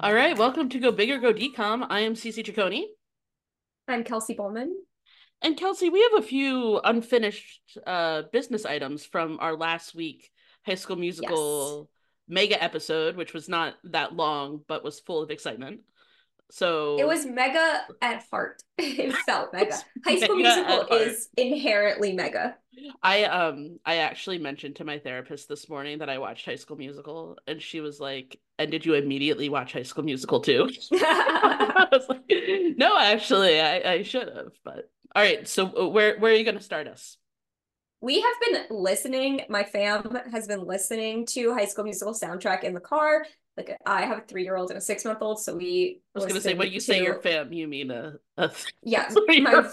All right, welcome to Go Big or Go Decom. I am Cece Ciccone. I'm Kelsey Bowman. And Kelsey, we have a few unfinished uh, business items from our last week High School Musical yes. mega episode, which was not that long but was full of excitement. So it was mega at heart. it felt mega. High School Musical is inherently mega. I um I actually mentioned to my therapist this morning that I watched High School Musical, and she was like, "And did you immediately watch High School Musical too?" I was like, "No, actually, I I should have." But all right, so uh, where where are you going to start us? We have been listening. My fam has been listening to High School Musical soundtrack in the car like I have a three year old and a six month old, so we. I was gonna say when you to, say your fam, you mean a, a yeah my,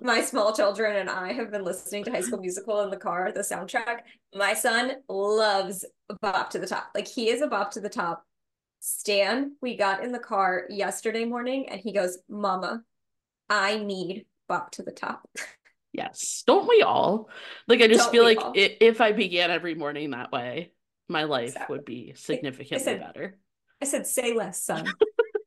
my small children and I have been listening to High School Musical in the car, the soundtrack. My son loves Bop to the Top. Like he is a Bop to the Top. Stan, we got in the car yesterday morning and he goes, Mama, I need Bop to the Top. Yes. Don't we all? Like I just Don't feel like if I began every morning that way, my life exactly. would be significantly I said, better. I said, say less, son.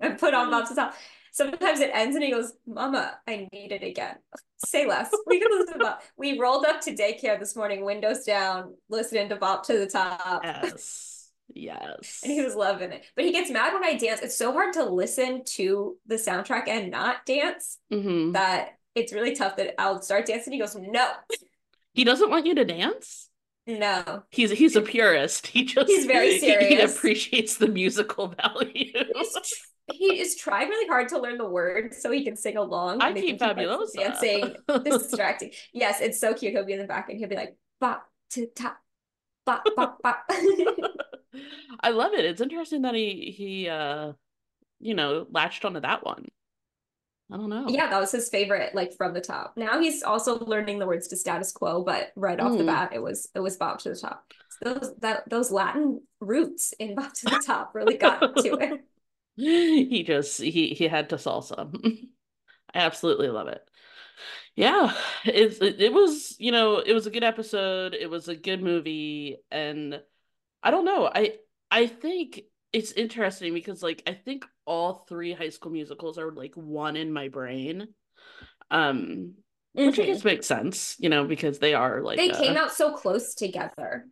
and put on Bop to the Top. Sometimes it ends and he goes, Mama, I need it again. Say less. We can listen to Bop. We rolled up to daycare this morning, windows down, listening to Bop to the Top. Yes. Yes. and he was loving it. But he gets mad when I dance. It's so hard to listen to the soundtrack and not dance mm-hmm. that it's really tough that I'll start dancing. He goes, No. He doesn't want you to dance? No. He's he's a purist. He just he's very serious. He, appreciates the musical value. he is trying really hard to learn the words so he can sing along. I keep fabulous dancing. this is distracting. Yes, it's so cute. He'll be in the back and he'll be like bop to top, bop bop bop. I love it. It's interesting that he he uh you know latched onto that one. I don't know. Yeah, that was his favorite, like from the top. Now he's also learning the words to status quo, but right off mm. the bat, it was it was Bop to the top. So those that those Latin roots in Bop to the top really got to it. He just he he had to salsa. I absolutely love it. Yeah, it, it it was you know it was a good episode. It was a good movie, and I don't know. I I think it's interesting because like I think all three high school musicals are like one in my brain. Um mm-hmm. which I guess makes sense, you know, because they are like they came out so close together.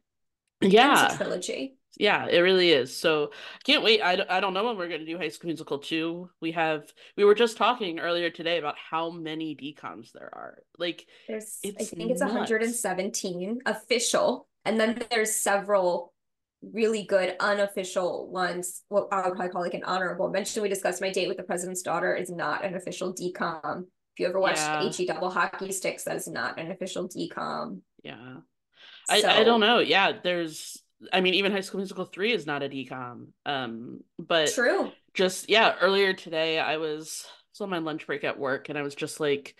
Yeah. trilogy. Yeah, it really is. So can't wait. I, I don't know when we're going to do High School Musical 2. We have, we were just talking earlier today about how many decoms there are. Like, there's, I think it's nuts. 117 official. And then there's several really good unofficial ones what i would probably call like an honorable mention we discussed my date with the president's daughter is not an official decom if you ever watched yeah. he double hockey sticks that is not an official decom yeah so, I, I don't know yeah there's i mean even high school musical 3 is not a decom um but true just yeah earlier today i was, was on my lunch break at work and i was just like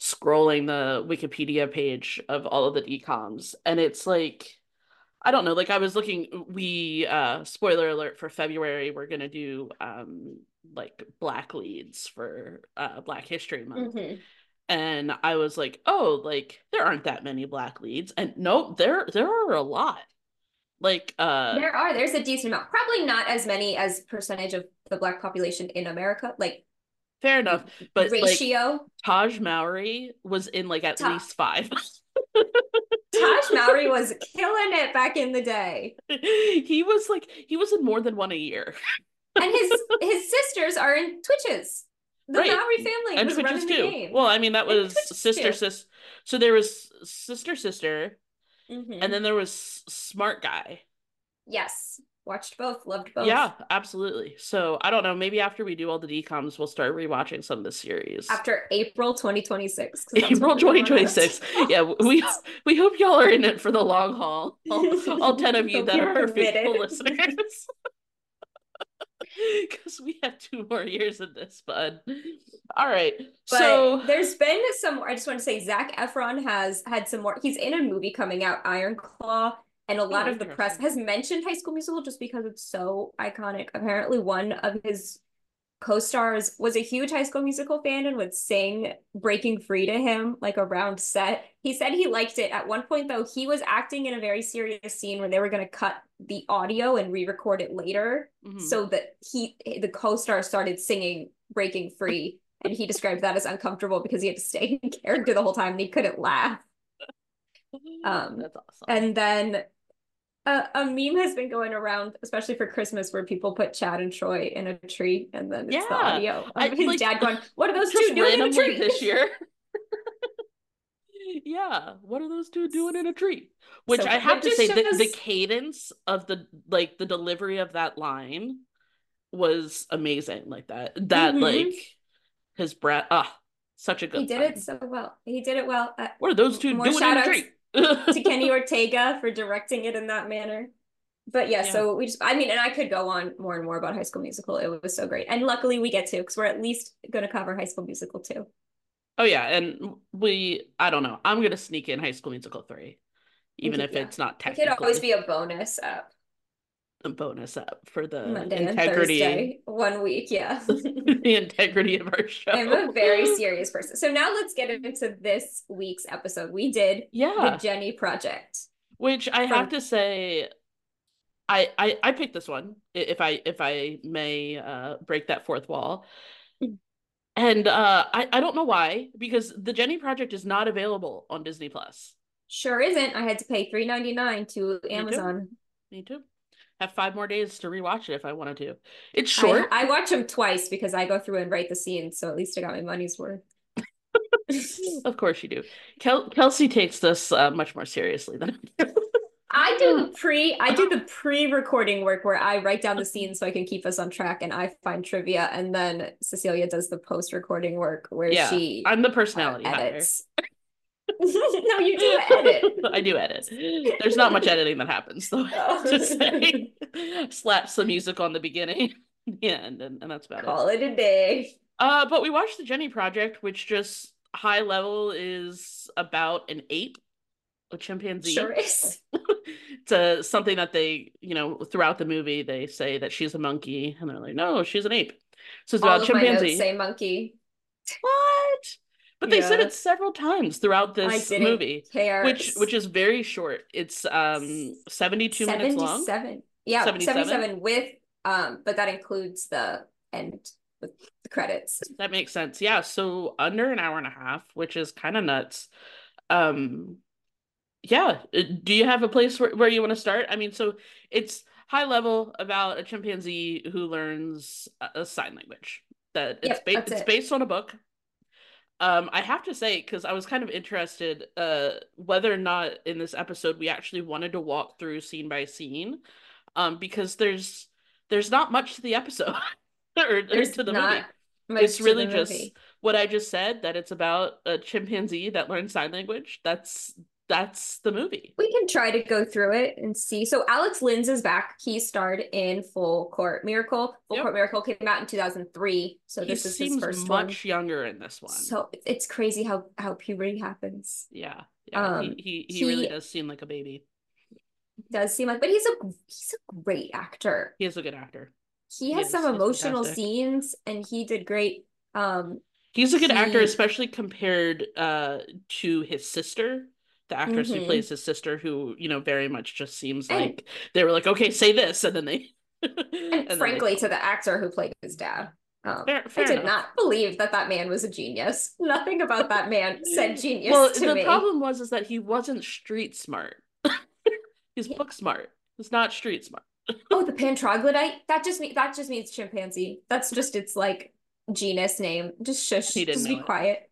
scrolling the wikipedia page of all of the decoms and it's like I don't know. Like I was looking, we uh spoiler alert for February, we're gonna do um like black leads for uh Black History Month. Mm-hmm. And I was like, oh, like there aren't that many black leads. And no, there there are a lot. Like uh there are, there's a decent amount. Probably not as many as percentage of the black population in America. Like fair enough. But ratio like, Tahj Mowry was in like at Ta- least five. Tahj Mowry was killing it back in the day. He was like he was in more than one a year. and his his sisters are in Twitches. The right. Mowry family and was Twitches too. Well, I mean that was sister sis. So there was sister sister, mm-hmm. and then there was smart guy. Yes watched both, loved both. Yeah, absolutely. So I don't know. Maybe after we do all the decoms, we'll start rewatching some of the series after April 2026. April 2026. yeah, we we hope y'all are in it for the long haul. All, all ten of you that are faithful listeners. Because we have two more years of this, bud. All right. But so there's been some. I just want to say Zac Efron has had some more. He's in a movie coming out, Iron Claw and a lot oh, of the press has mentioned High School Musical just because it's so iconic. Apparently, one of his co-stars was a huge high school musical fan and would sing breaking free to him like around set. He said he liked it. At one point though he was acting in a very serious scene where they were going to cut the audio and re-record it later. Mm-hmm. so that he the co-star started singing breaking free and he described that as uncomfortable because he had to stay in character the whole time and he couldn't laugh. Um that's awesome. and then a, a meme has been going around, especially for Christmas, where people put Chad and Troy in a tree, and then it's yeah. the audio of I, his like, dad going, "What are those two doing in a tree this year?" yeah, what are those two doing in a tree? Which so, I have to say, the, the cadence of the like the delivery of that line was amazing. Like that, that mm-hmm. like his breath. Ah, such a good. He did line. it so well. He did it well. Uh, what are those two doing in a tree? To Kenny Ortega for directing it in that manner. But yeah, yeah, so we just, I mean, and I could go on more and more about High School Musical. It was so great. And luckily we get to, because we're at least going to cover High School Musical too. Oh, yeah. And we, I don't know, I'm going to sneak in High School Musical 3, even if yeah. it's not technically. It could always be a bonus up. A bonus up for the Monday integrity. And Thursday, one week, yeah. the integrity of our show. I'm a very serious person. So now let's get into this week's episode. We did yeah. the Jennie Project. Which I From- have to say, I, I I picked this one if I if I may uh break that fourth wall. And uh I, I don't know why, because the Jennie Project is not available on Disney Plus. Sure isn't. I had to pay three ninety nine to Amazon. Me too. Me too have five more days to rewatch it if I wanted to. It's short. I, I watch them twice because I go through and write the scenes, so at least I got my money's worth. of course you do. Kel- Kelsey takes this uh, much more seriously than I do. I do the pre I do the pre-recording work where I write down the scenes so I can keep us on track and I find trivia and then Cecilia does the post-recording work where yeah, she I'm the personality uh, edits. no, you do edit. I do edit. There's not much editing that happens though. Oh. Just say, slap some music on the beginning, yeah, and, and, and that's about Call it. Call it a day. Uh, but we watched the Jennie Project, which just high level is about an ape, a chimpanzee. Sure is. it's a, something that they, you know, throughout the movie they say that she's a monkey, and they're like, no, she's an ape. So it's All about chimpanzee. say monkey. What? But they yeah. said it several times throughout this movie, care. which which is very short. It's um 72 minutes long. 77. Yeah, 77? 77 with um but that includes the end with the credits. That makes sense. Yeah, so under an hour and a half, which is kind of nuts. Um yeah, uh, do you have a place where, where you want to start? I mean, so it's high level about a chimpanzee who learns a, a sign language. That it's yep, ba- it's it. based on a book um, I have to say, because I was kind of interested uh, whether or not in this episode we actually wanted to walk through scene by scene, um, because there's there's not much to the episode or, there's to the movie. It's really just movie. what I just said that it's about a chimpanzee that learns sign language. That's that's the movie. We can try to go through it and see. So Alex Linz is back. He starred in Full Court Miracle. Full yep. Court Miracle came out in 2003. So he this is his first much one. younger in this one. So it's crazy how how puberty happens. Yeah. Yeah. Um, he, he, he, he really does seem like a baby. Does seem like, but he's a he's a great actor. He is a good actor. He, he has is, some emotional scenes and he did great. Um He's a good he, actor, especially compared uh to his sister the actress mm-hmm. who plays his sister who you know very much just seems and, like they were like okay say this and then they and, and frankly they... to the actor who played his dad um, fair, fair I did enough. not believe that that man was a genius. Nothing about that man said genius well, the me. problem was is that he wasn't street smart. He's yeah. book smart. He's not street smart. oh, the pan troglodyte. That just means that just means chimpanzee. That's just its like genus name. Just shush. He didn't Just be it. quiet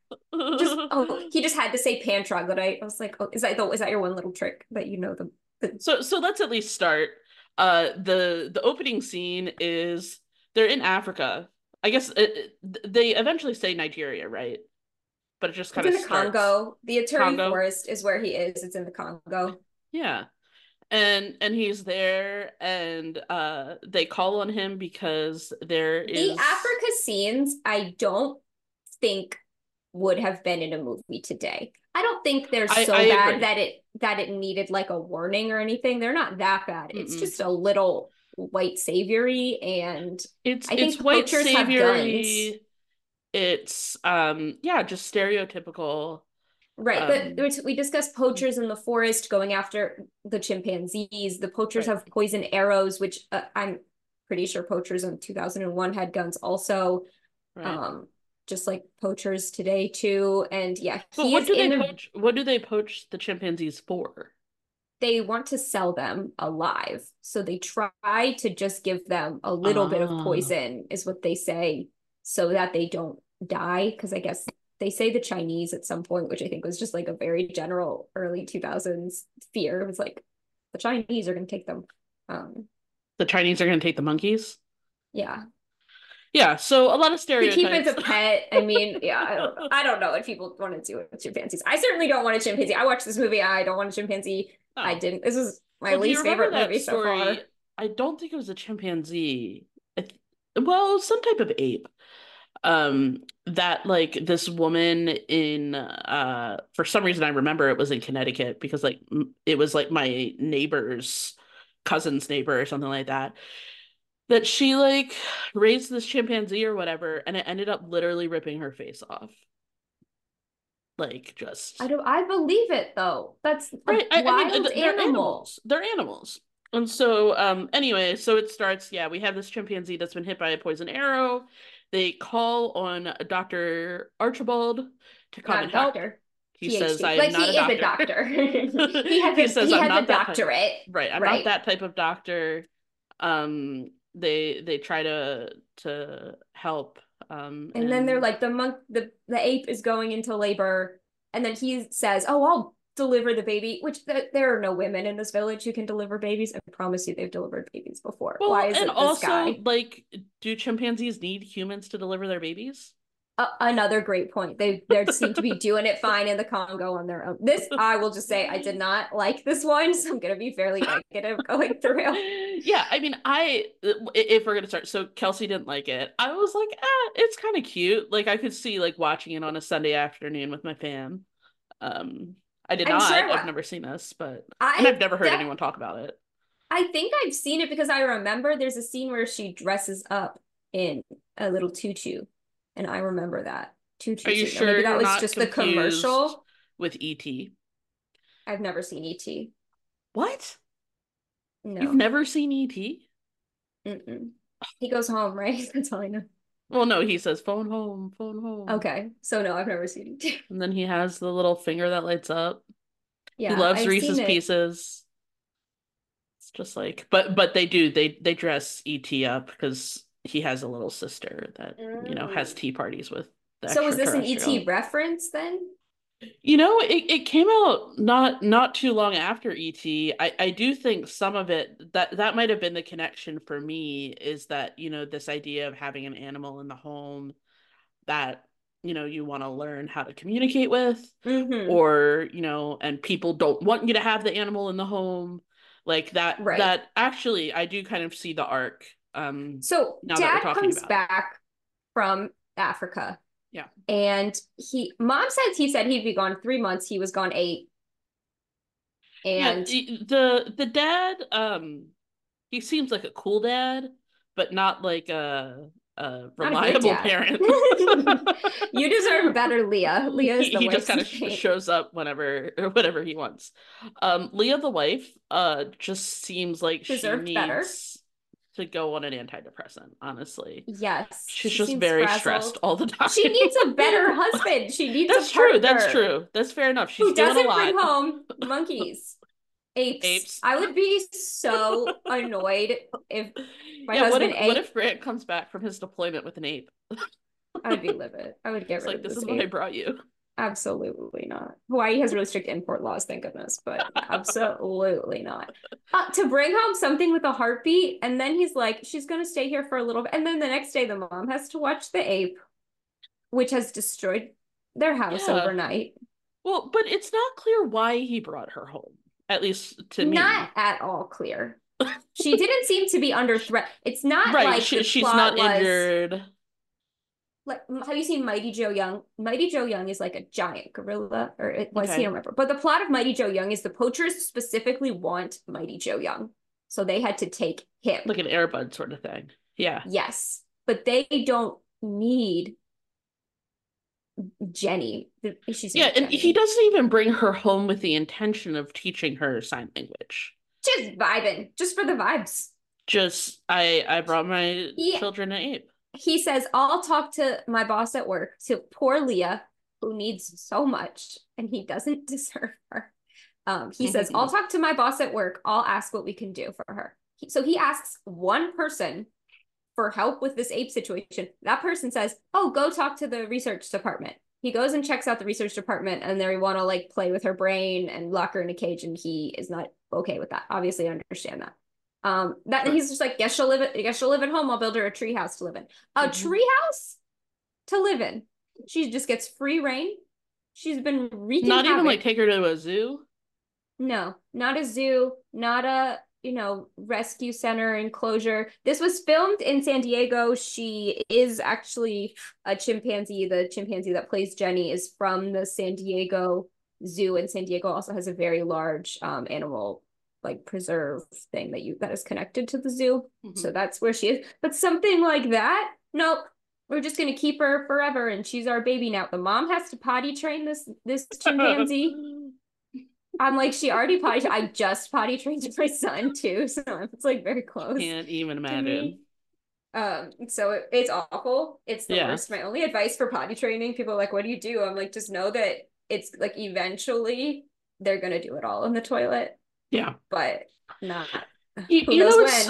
just oh he just had to say pan troglodyte. I was like, oh, is that the, is that your one little trick that you know the, the... So so let's at least start. Uh, the the opening scene is they're in Africa. I guess it, they eventually say Nigeria, right? But it just kind of in the starts... Congo. The Ituri Forest is where he is. It's in the Congo. Yeah and and he's there and uh they call on him because there is the africa scenes i don't think would have been in a movie today. I don't think they're so I, I bad agree. that it that it needed like a warning or anything. They're not that bad. It's Mm-mm. just a little white savory and It's I think it's white savory. It's um yeah, just stereotypical. Right, Um but we discussed poachers in the forest going after the chimpanzees. The poachers right, have poison arrows, which uh, I'm pretty sure poachers in 2001 had guns also. right. Um, just like poachers today too. And yeah, But he what do they a, poach what do they poach the chimpanzees for? they want to sell them alive. So they try to just give them a little bit of Ah, poison, is what they say, so that they don't die. Because I guess they say the Chinese at some point, which I think was just like a very general early 2000s fear. It was like the Chinese are going to take them. Um, the Chinese are gonna take the monkeys? yeah. Yeah, so a lot of stereotypes To keep it stereotypes. a pet, I mean, yeah, I don't know. I don't know what people want to do with chimpanzees. I certainly don't want a chimpanzee. I watched this movie. I don't want a chimpanzee. I Oh. didn't. This is my Well, least favorite movie so far. story? I don't think it was a chimpanzee. I th- well, some type of ape. Um, that like this woman in uh for some reason I remember it was in Connecticut because like it was like my neighbor's cousin's neighbor or something like that. That she like raised this chimpanzee or whatever, and it ended up literally ripping her face off. Like just I don't. I believe it though. That's Right. I, I mean, they're animal. animals. They're animals. And so, um, anyway, so it starts, yeah, we have this chimpanzee that's been hit by a poison arrow. They call on Dr. Archibald to come Not a and help. doctor. He PhD. says, I am like not he a is a doctor. doctor. he has He a says, he I'm has not a that type. doctorate. Right. I'm Right. not that type of doctor. Um, they they try to to help. Um, And then they're like the monk the the ape is going into labor, and then he says, "Oh, I'll deliver the baby." Which th- there are no women in this village who can deliver babies. I promise you, they've delivered babies before. well, Why is and it this also, guy? like, do chimpanzees need humans to deliver their babies? Uh, another great point. They they seem to be doing it fine in the Congo on their own. This I will just say I did not like this one, so I'm gonna be fairly negative going through. Yeah, I mean, I if we're gonna start, so Kelsey didn't like it. I was like, eh, it's kind of cute. Like I could see like watching it on a Sunday afternoon with my fam. Um, I did I'm not. sure I've never seen this, but I and I've never heard def- anyone talk about it. I think I've seen it because I remember there's a scene where she dresses up in a little tutu, and I remember that tutu. Are you. Or maybe that was just the commercial? with ET? I've never seen ET. What? No. You've never seen ET? Mm-mm. He goes home, right? That's all I know. Well, no, he says phone home, phone home. Okay, so no, I've never seen ET. And then he has the little finger that lights up. Yeah, he loves I've Reese's. Pieces. It's just like, but but they do they they dress ET up because he has a little sister that you know has Mm. tea parties with. So was this an. ET reference then? You know, it, it came out not not too long after ET. I I do think some of it that that might have been the connection for me is that you know this idea of having an animal in the home that you know you want to learn how to communicate with Mm-hmm. or you know and people don't want you to have the animal in the home like that Right. that actually I do kind of see the arc um So now that we're dad comes back from Africa. Yeah. And he mom says he said he'd be gone three months. He was gone eight. And the the the dad um he seems like a cool dad but not like a a Not a reliable parent you deserve better, Leah. Leah is he, the he just kind of name. shows up whenever or whatever he wants um leah the wife uh just seems like Deserved she better. To go on an antidepressant honestly Yes. she's she just very frazzled. stressed all the time She needs a better husband. She needs that's a true that's true that's fair enough she's Who doing doesn't lot bring home monkeys. Apes. Apes. I would be so annoyed if my yeah, what husband if, what if Grant comes back from his deployment with an ape? I would be livid. I would get It's rid like of this this is what I brought you. Absolutely not. Hawaii has really strict import laws, thank goodness, but absolutely not. Uh, to bring home something with a heartbeat, and then he's like, she's gonna stay here for a little bit, and then the next day the mom has to watch the ape, which has destroyed their house Yeah. overnight. Well, but it's not clear why he brought her home. At least to me. Not at all clear. she didn't seem to be under threat. It's not right. like she, she's not was- injured. Like have you seen Mighty Joe Young? Mighty Joe Young is like a giant gorilla, or it was Okay. he? I don't remember. But the plot of Mighty Joe Young is the poachers specifically want Mighty Joe Young. So they had to take him. Like an airbud sort of thing. Yeah. Yes. But they don't need Jennie. She's yeah, and Jennie. he doesn't even bring her home with the intention of teaching her sign language. Just vibing, just for the vibes. Just I I brought my he, children an ape. He says, I'll talk to my boss at work, to poor Leah, who needs so much, and he doesn't deserve her. Um, he says, I'll talk to my boss at work. I'll ask what we can do for her. He, so he asks one person for help with this ape situation. That person says, Oh, go talk to the research department. He goes and checks out the research department, and they want to like play with her brain and lock her in a cage, and he is not okay with that. Obviously, I understand that. Um, that right. he's just like, guess she'll live at guess she'll live at home. I'll build her a tree house to live in. A mm-hmm. tree house to live in. She just gets free reign. She's been wreaking not havoc. even like take her to a zoo. No, not a zoo, not a you know rescue center enclosure. This was filmed in San Diego. She is actually a chimpanzee. The chimpanzee that plays Jennie is from the San Diego Zoo, and San Diego also has a very large um, animal like preserve thing that you that is connected to the zoo. Mm-hmm. So that's where she is. But something like that, nope. We're just gonna keep her forever, and she's our baby now. The mom has to potty train this this chimpanzee. I'm like, she already potty. I just potty trained my son too, so it's like very close. Can't even imagine. Um, so it, it's awful. It's the yeah. worst. My only advice for potty training, people are like, what do you do? I'm like, just know that it's like eventually they're gonna do it all in the toilet. Yeah. But not. You, you know what's,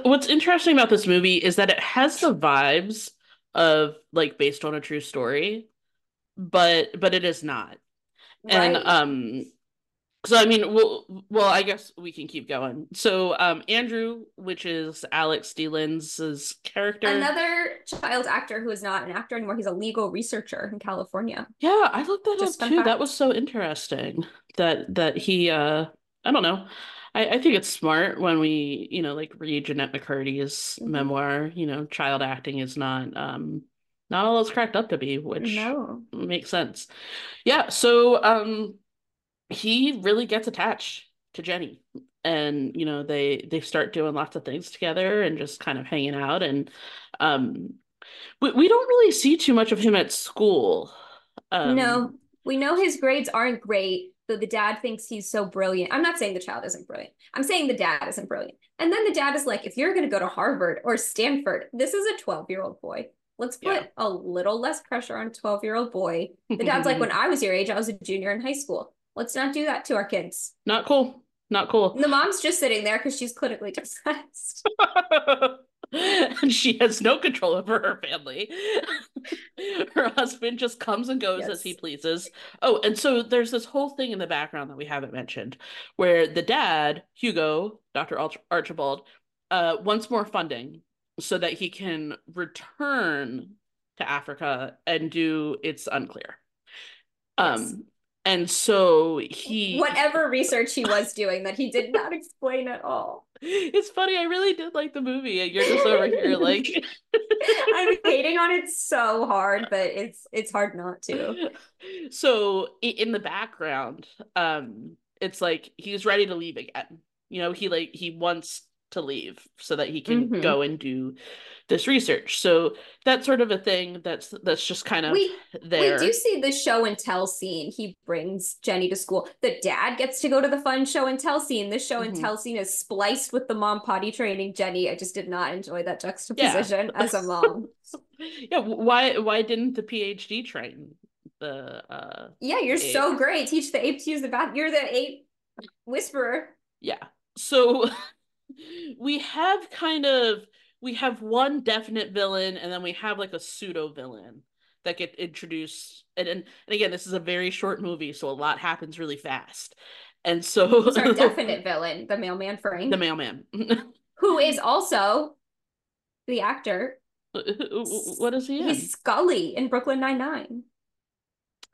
what's interesting about this movie is that it has the vibes of like based on a true story, but but it is not. Right. And um so I mean, well, well, I guess we can keep going. So, um, Andrew, which is Alex D. Linz's character, another child actor who is not an actor anymore. He's a legal researcher in California. Yeah, I looked that Just up too. Fact. That was so interesting. That that he, uh, I don't know. I, I think it's smart when we, you know, like read Jennette McCurdy's mm-hmm. memoir. You know, child acting is not, um, not all it's cracked up to be, which no. makes sense. Yeah. So, um he really gets attached to Jennie and you know they they start doing lots of things together and just kind of hanging out and um we, we don't really see too much of him at school um, no we know his grades aren't great though the dad thinks he's so brilliant i'm not saying the child isn't brilliant i'm saying the dad isn't brilliant and then the dad is like if you're going to go to harvard or stanford this is a 12 year old boy let's put yeah. a little less pressure on a 12 year old boy the dad's like when i was your age i was a junior in high school Let's not do that to our kids. Not cool. Not cool. And the mom's just sitting there because she's clinically depressed. and she has no control over her family. her husband just comes and goes yes. as he pleases. Oh, and so there's this whole thing in the background that we haven't mentioned where the dad, Hugo, Dr. Archibald, uh, wants more funding so that he can return to Africa and do it's unclear. Um, yes. And so he whatever research he was doing that he did not explain at all. It's funny, I really did like the movie, and you're just over here like I'm hating on it so hard, but it's it's hard not to. So in the background, um, it's like he's ready to leave again. You know, he like he wants to leave so that he can mm-hmm. go and do this research. So that's sort of a thing that's that's just kind of we, there. We do see the show and tell scene. He brings Jennie to school. The dad gets to go to the fun show and tell scene. The show mm-hmm. and tell scene is spliced with the mom potty training Jennie. I just did not enjoy that juxtaposition yeah. as a mom. yeah, why why didn't the PhD train the uh Yeah, you're ape? so great. Teach the ape to use the bath. You're the ape whisperer. Yeah. So we have kind of we have one definite villain and then we have like a pseudo villain that get introduced. And, and, and again this is a very short movie so a lot happens really fast. And so our definite villain? The mailman frank? The mailman. Who is also the actor. What is he in? he's scully in brooklyn nine-nine.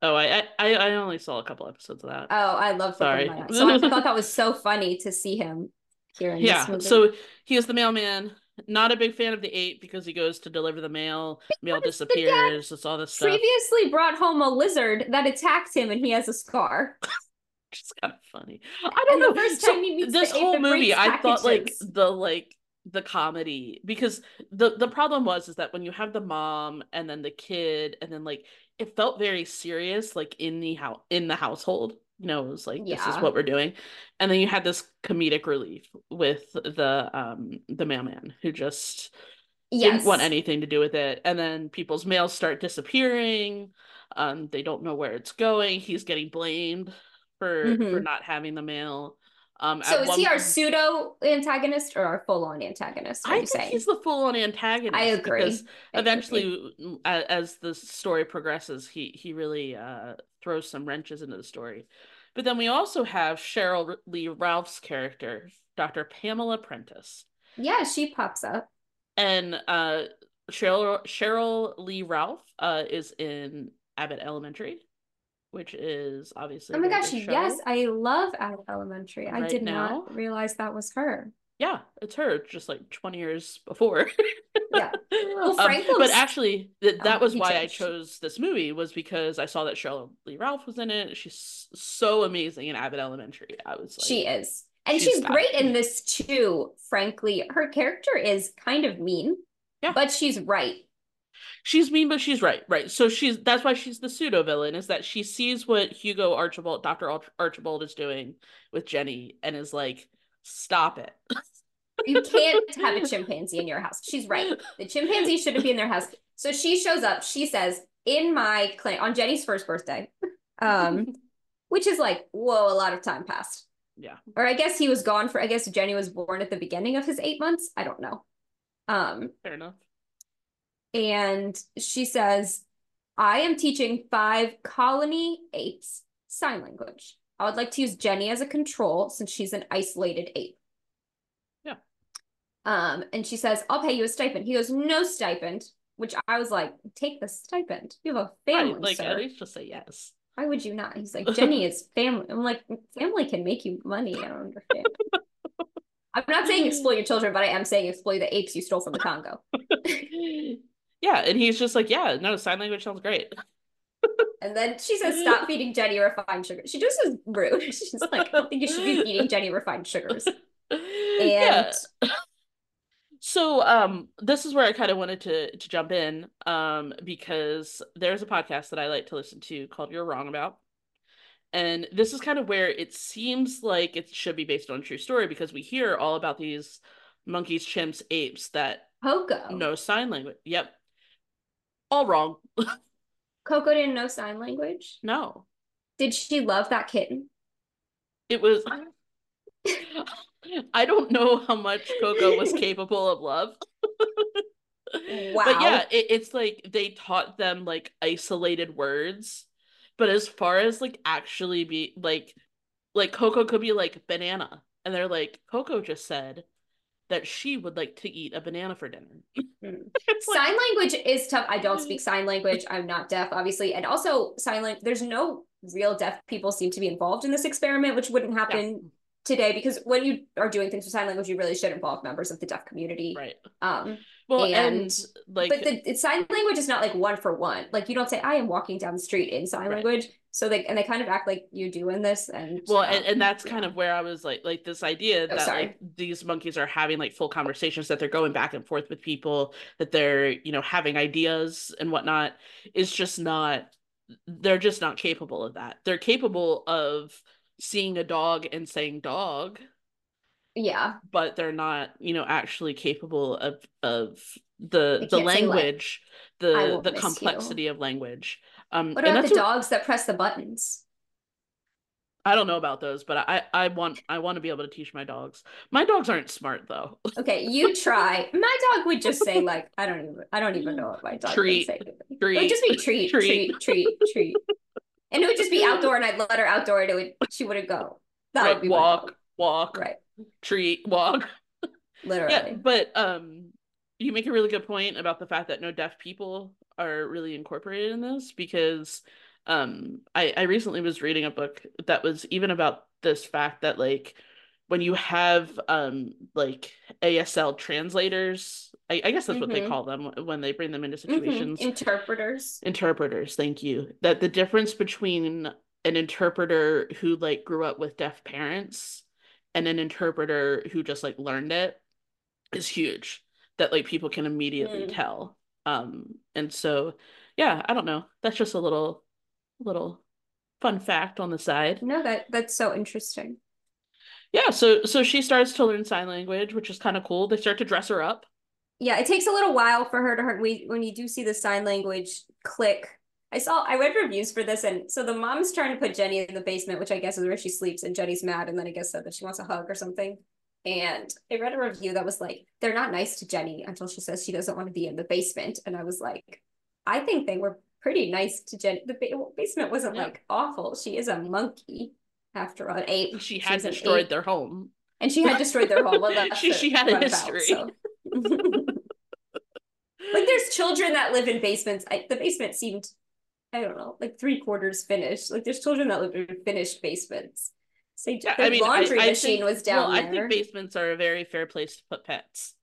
Oh, I, I I only saw a couple episodes of that. Oh, I love Sorry. So I thought that was so funny to see him here in yeah, so he is the mailman. Not a big fan of the ape because he goes to deliver the mail. Because mail disappears. It's all this stuff. Previously brought home a lizard that attacked him, and he has a scar. Just kind of funny. I don't And know. first So he meets this whole movie, I thought like the like the comedy because the the problem was is that when you have the mom and then the kid and then like it felt very serious like in the house in the household. You know, it was like this is what we're doing. And then you had this comedic relief with the um the mailman who just didn't want anything to do with it. And then people's mails start disappearing. Um, they don't know where it's going. He's getting blamed for for hmm not having the mail. Um, So is he our point, pseudo antagonist or our full on antagonist? What I you think saying? he's the full-on I antagonist because. I agree. eventually, mm, a- as the story progresses, he he really uh throws some wrenches into the story. But then we also have Sheryl Lee Ralph's character, Dr. Pamela Prentice. Yeah, she pops up. And uh Sheryl Sheryl Lee Ralph uh is in Abbott Elementary, which is obviously Oh my gosh, yes, I love Abbott Elementary. I did now. not realize that was her. Yeah, it's her just like 20 years before. Yeah. Well, Um, but actually th- that oh, was why I chose this movie was because I saw that Sheryl Lee Ralph was in it. She's so amazing in Abbott Elementary. I was like She is. And she's she's great in this too, frankly. Her character is kind of mean, Yeah. but she's right. She's mean, but she's right. Right. So she's that's why she's the pseudo villain is that she sees what Hugo Archibald, Dr. Archibald is doing with Jennie and is like, stop it. You can't have a chimpanzee in your house. She's right. The chimpanzee shouldn't be in their house. So she shows up. She says, in my clinic on Jennie's first birthday, um, which is like, whoa, a lot of time passed. Yeah. Or I guess he was gone for, I guess Jenny was born at the beginning of his eight months. I don't know. Um, Fair enough. and she says, I am teaching five colony apes sign language. I would like to use Jennie as a control since she's an isolated ape. Yeah. Um, and she says, I'll pay you a stipend. He goes, No stipend, which I was like, Take the stipend. You have a family, Right. Like sir. at least just say yes. Why would you not? He's like, Jennie is family. I'm like, family can make you money. I don't understand. I'm not saying exploit your children, but I am saying exploit the apes you stole from the Congo. yeah, and he's just like, yeah, no, sign language sounds great. And then she says, "Stop feeding Jennie refined sugar." She just is rude. She's like, "I don't think you should be feeding Jennie refined sugars." yeah. And So um this is where I kind of wanted to to jump in um because there's a podcast that I like to listen to called You're Wrong About. And this is kind of where it seems like it should be based on a true story because we hear all about these monkeys, chimps, apes that Koko, know sign language. Yep. All wrong. Koko didn't know sign language. No. Did she love that kitten? It was I don't know how much Koko was capable of love. Wow. But yeah, it, it's like they taught them like isolated words. But as far as like actually be like like Koko could be like banana. And they're like, Koko just said that she would like to eat a banana for dinner. Mm. Like, Sign language is tough. I don't speak sign language. I'm not deaf, obviously, and also sign language. There's no real deaf people seem to be involved in this experiment, which wouldn't happen today because when you are doing things with sign language, you really should involve members of the deaf community. right. Um, Well, And- and, like but the sign language is not like one for one. Like you don't say I am walking down the street in sign Right. language. So they and they kind of act like you do in this. And Well, and, um, and that's yeah. kind of where I was like, like this idea Oh, that like these monkeys are having like full conversations, that they're going back and forth with people, that they're you know having ideas and whatnot, is just not. They're just not capable of that. They're capable of seeing a dog and saying dog, yeah. but they're not you know actually capable of of the They the like, language, "I the the miss you." complexity of language. Um, What about the what- dogs that press the buttons? I don't know about those, but I I want I want to be able to teach my dogs. My dogs aren't smart though. Okay, you try. My dog would just say like I don't even I don't even know what my dog Treat, would say. Treat, it would just be treat, treat. treat, treat, treat. And it would just be outdoor and I'd let her outdoor and it would she wouldn't go. That right, would be walk, walk, Right. treat, walk. Literally. Yeah, but um, you make a really good point about the fact that no deaf people are really incorporated in this because um, I I recently was reading a book that was even about this fact that like when you have um like ASL translators, I, I guess that's what they Mhm. call them when they bring them into Mhm. situations. Interpreters. interpreters thank you that the difference between an interpreter who like grew up with deaf parents and an interpreter who just like learned it is huge that like people can immediately mm. tell. Um and so yeah i don't know. That's just a little little fun fact on the side. No that that's so interesting. Yeah so so she starts to learn sign language which is kind of cool. They start to dress her up. Yeah it takes a little while for her to her we when you do see the sign language click. I saw I read reviews for this, and so the mom's trying to put Jennie in the basement, which I guess is where she sleeps, and Jennie's mad, and then I guess said that she wants a hug or something. And I read a review that was like, they're not nice to Jennie until she says she doesn't want to be in the basement. And I was like, I think they were pretty nice to Jennie. The ba- basement wasn't yeah. like awful. She is a monkey after all. Ape. She had destroyed their home. And she had destroyed their home. Well, she, she had a history. About, so. like there's children that live in basements. I, the basement seemed, I don't know, like three quarters finished. Like there's children that live in finished basements. So yeah, I mean, laundry I, I machine think, was down well, there. I think basements are a very fair place to put pets.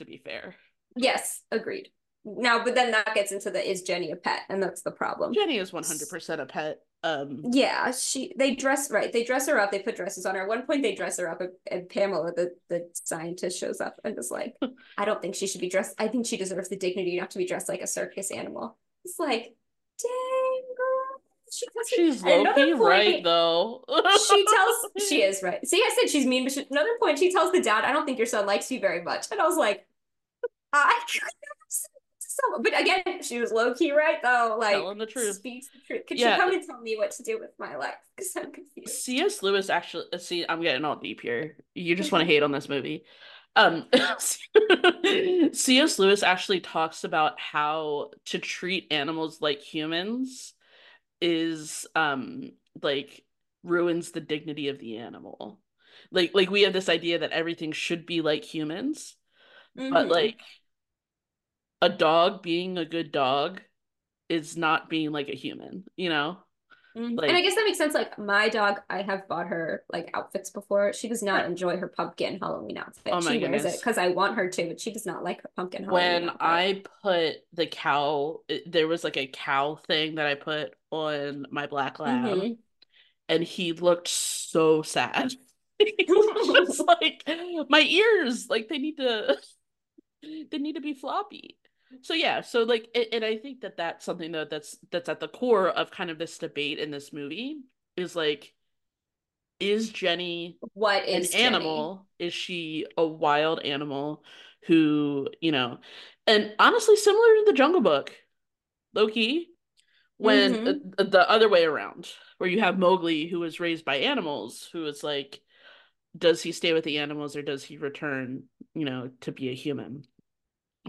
To be fair. Yes, agreed. Now, but then that gets into the is Jennie a pet, and that's the problem. Jennie is one hundred percent a pet. Um. Yeah, she. They dress right. They dress her up. They put dresses on her. At one point, they dress her up, and Pamela, the the scientist, shows up and is like, "I don't think she should be dressed. I think she deserves the dignity not to be dressed like a circus animal." It's like, dang she she's low-key right though. she tells she is right. See, I said she's mean, but she, another point, she tells the dad, "I don't think your son likes you very much," and I was like, I. So, but again, she was low key right though. Like telling the truth, speaks the truth. Could yeah. she come and tell me what to do with my life? Because I'm confused. C.S. Lewis actually. Uh, see, I'm getting all deep here. You just want to hate on this movie. Um, C.S. Lewis actually talks about how to treat animals like humans is um like ruins the dignity of the animal. Like like we have this idea that everything should be like humans, mm-hmm. but like a dog being a good dog is not being like a human, you know? Mm-hmm. Like, and I guess that makes sense. Like my dog, I have bought her like outfits before. She does not enjoy her pumpkin Halloween outfit. Oh she goodness. wears it because I want her to, but she does not like her pumpkin Halloween. When outfit. I put the cow, there was like a cow thing that I put on my black lab, mm-hmm. and he looked so sad. he was just like my ears, like they need to, they need to be floppy so yeah so like and i think that that's something that that's that's at the core of kind of this debate in this movie is like is jennie what is an jennie? animal is she a wild animal who you know and honestly similar to the jungle book loki when mm-hmm. uh, the other way around where you have mowgli who was raised by animals who is like does he stay with the animals or does he return you know to be a human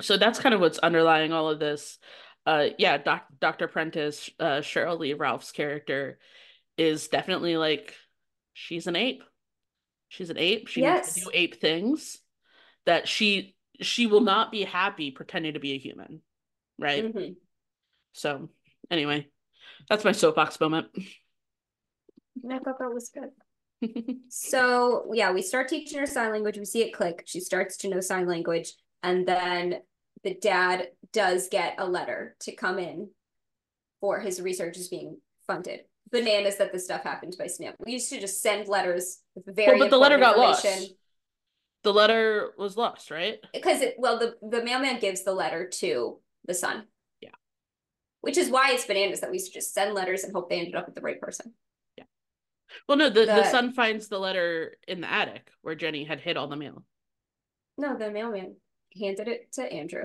so that's kind of what's underlying all of this. Uh yeah doc- dr prentiss uh sheryl lee ralph's character is definitely like she's an ape. She's an ape. She yes. needs to do ape things that she she will not be happy pretending to be a human right? Mm-hmm. so anyway that's my soapbox moment. I thought that was good. So yeah we start teaching her sign language. We see it click. She starts to know sign language and then the dad does get a letter to come in for his research is being funded. Bananas that this stuff happened by snail. We used to just send letters with very well, but the letter got lost. The letter was lost, right? Because it well, the the mailman gives the letter to the son. Yeah. Which is why it's bananas that we used to just send letters and hope they ended up with the right person. Yeah. Well, no, the, the, the son finds the letter in the attic where Jennie had hid all the mail. No, the mailman handed it to Andrew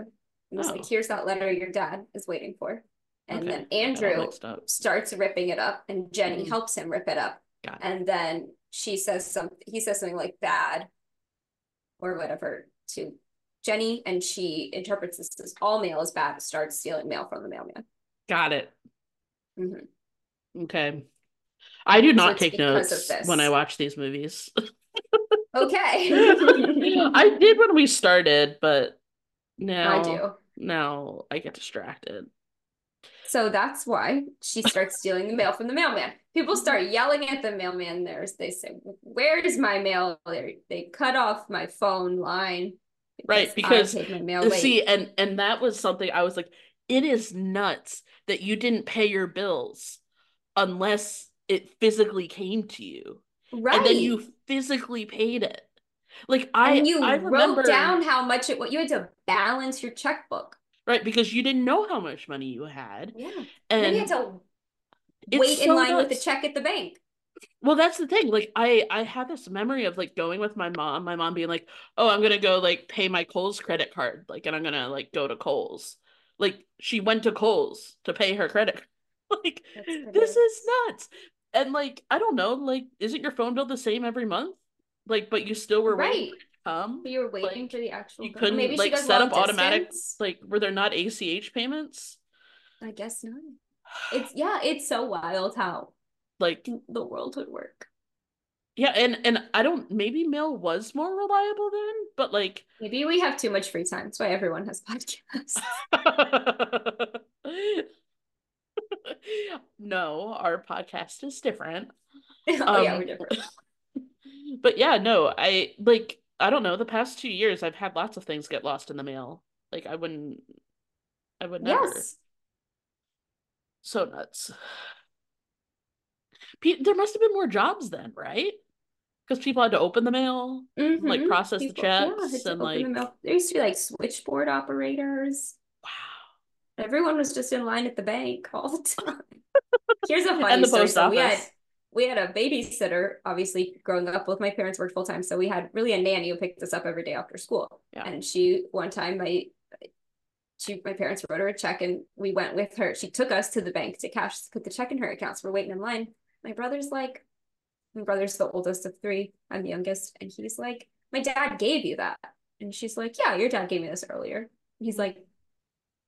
and was oh. like, here's that letter your dad is waiting for. And okay. then Andrew starts ripping it up and Jennie mm. helps him rip it up. It. And then she says something, he says something like bad or whatever to Jennie. And she interprets this as all mail is bad, starts stealing mail from the mailman. Got it. Mm-hmm. Okay. I do not so take notes when I watch these movies. okay. I did when we started, but now I do. Now I get distracted. So that's why she starts stealing the mail from the mailman. People start yelling at the mailman. There's they say, "Where is my mail?" They they cut off my phone line. Because right, because see, and and that was something I was like, it is nuts that you didn't pay your bills unless it physically came to you. Right. And then you physically paid it. Like I and you I remember, wrote down how much it what you had to balance your checkbook. Right, because you didn't know how much money you had. Yeah. And, and you had to wait in line nuts. with the check at the bank. Well, that's the thing. Like I I have this memory of like going with my mom, my mom being like, "Oh, I'm going to go like pay my Kohl's credit card, like and I'm going to like go to Kohl's." Like she went to Kohl's to pay her credit. like this is nuts. And like I don't know, like isn't your phone bill the same every month? Like but you still were right. waiting come. But you were waiting like, for the actual You couldn't Maybe like set up automatic like were there not ACH payments? I guess not. It's yeah, it's so wild how like the world would work. Yeah, and and I don't maybe mail was more reliable then, but like maybe we have too much free time. That's why everyone has podcasts. no, our podcast is different. oh um, yeah, we're different. but yeah, no, I like I don't know, the past two years I've had lots of things get lost in the mail. Like I wouldn't I would never. Yes. So nuts there must have been more jobs then, right? Because people had to open the mail, mm-hmm. like process people, the checks, yeah, and like the there used to be like switchboard operators. Wow, everyone was just in line at the bank all the time. Here's a funny story. So we had we had a babysitter. Obviously, growing up, both my parents worked full time, so we had really a nanny who picked us up every day after school. Yeah. And she one time my she my parents wrote her a check and we went with her. She took us to the bank to cash put the check in her account. So we're waiting in line my brother's like, my brother's the oldest of three. I'm the youngest. And he's like, my dad gave you that. And she's like, yeah, your dad gave me this earlier. He's like,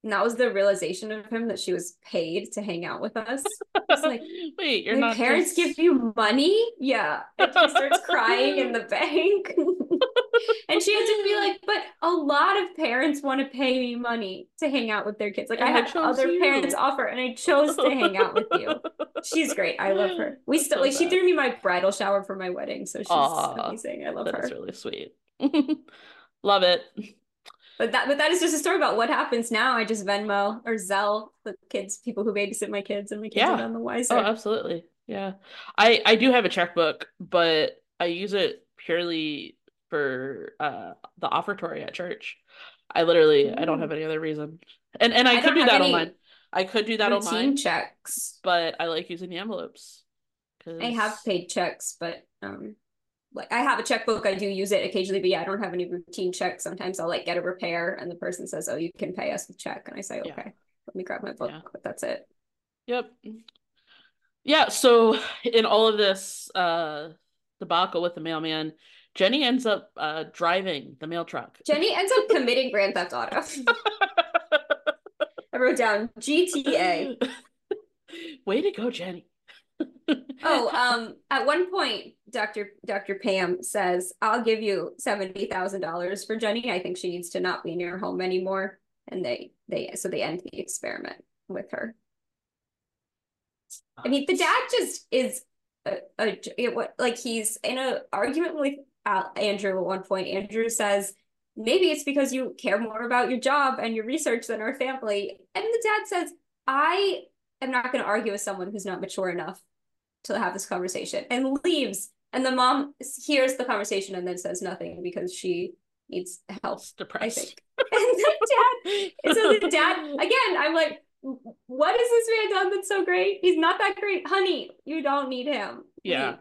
and that was the realization of him that she was paid to hang out with us. It's like, wait, your parents just... give you money? Yeah. And he starts crying in the bank. and she had to be like, but a lot of parents want to pay me money to hang out with their kids. Like and I had other you. parents offer, and I chose to hang out with you. She's great. I love her. We still so like she threw me my bridal shower for my wedding, so she's Aww, amazing. I love her. That's really sweet. love it. But that but that is just a story about what happens now. I just Venmo or Zelle the kids, people who babysit my kids, and my kids yeah. are none the wiser. Oh, absolutely. Yeah. I I do have a checkbook, but I use it purely for uh the offertory at church. I literally mm. I don't have mm. any other reason. And and I, I could do that online. I could do that online. checks. But I like using the envelopes. Cause... I have paid checks, but um like I have a checkbook. I do use it occasionally, but yeah, I don't have any routine checks. Sometimes I'll like get a repair and the person says, Oh, you can pay us with check. And I say, Okay, yeah. let me grab my book, yeah. but that's it. Yep. Yeah, so in all of this uh debacle with the mailman, Jennie ends up uh driving the mail truck. Jennie ends up committing grand theft auto. I wrote down GTA. Way to go, Jennie oh, um, at one point, Dr. Dr. Pam says, I'll give you seventy thousand dollars for Jennie. I think she needs to not be near home anymore. And they they so they end the experiment with her. I mean, the dad just is a, a like he's in an argument with uh, Andrew at one point. Andrew says, maybe it's because you care more about your job and your research than our family. And the dad says, I am not going to argue with someone who's not mature enough to have this conversation and leaves. And the mom hears the conversation and then says nothing because she needs help. depressed. And the dad, so the dad, again, I'm like, what has this man done that's so great? He's not that great. Honey, you don't need him. Yeah.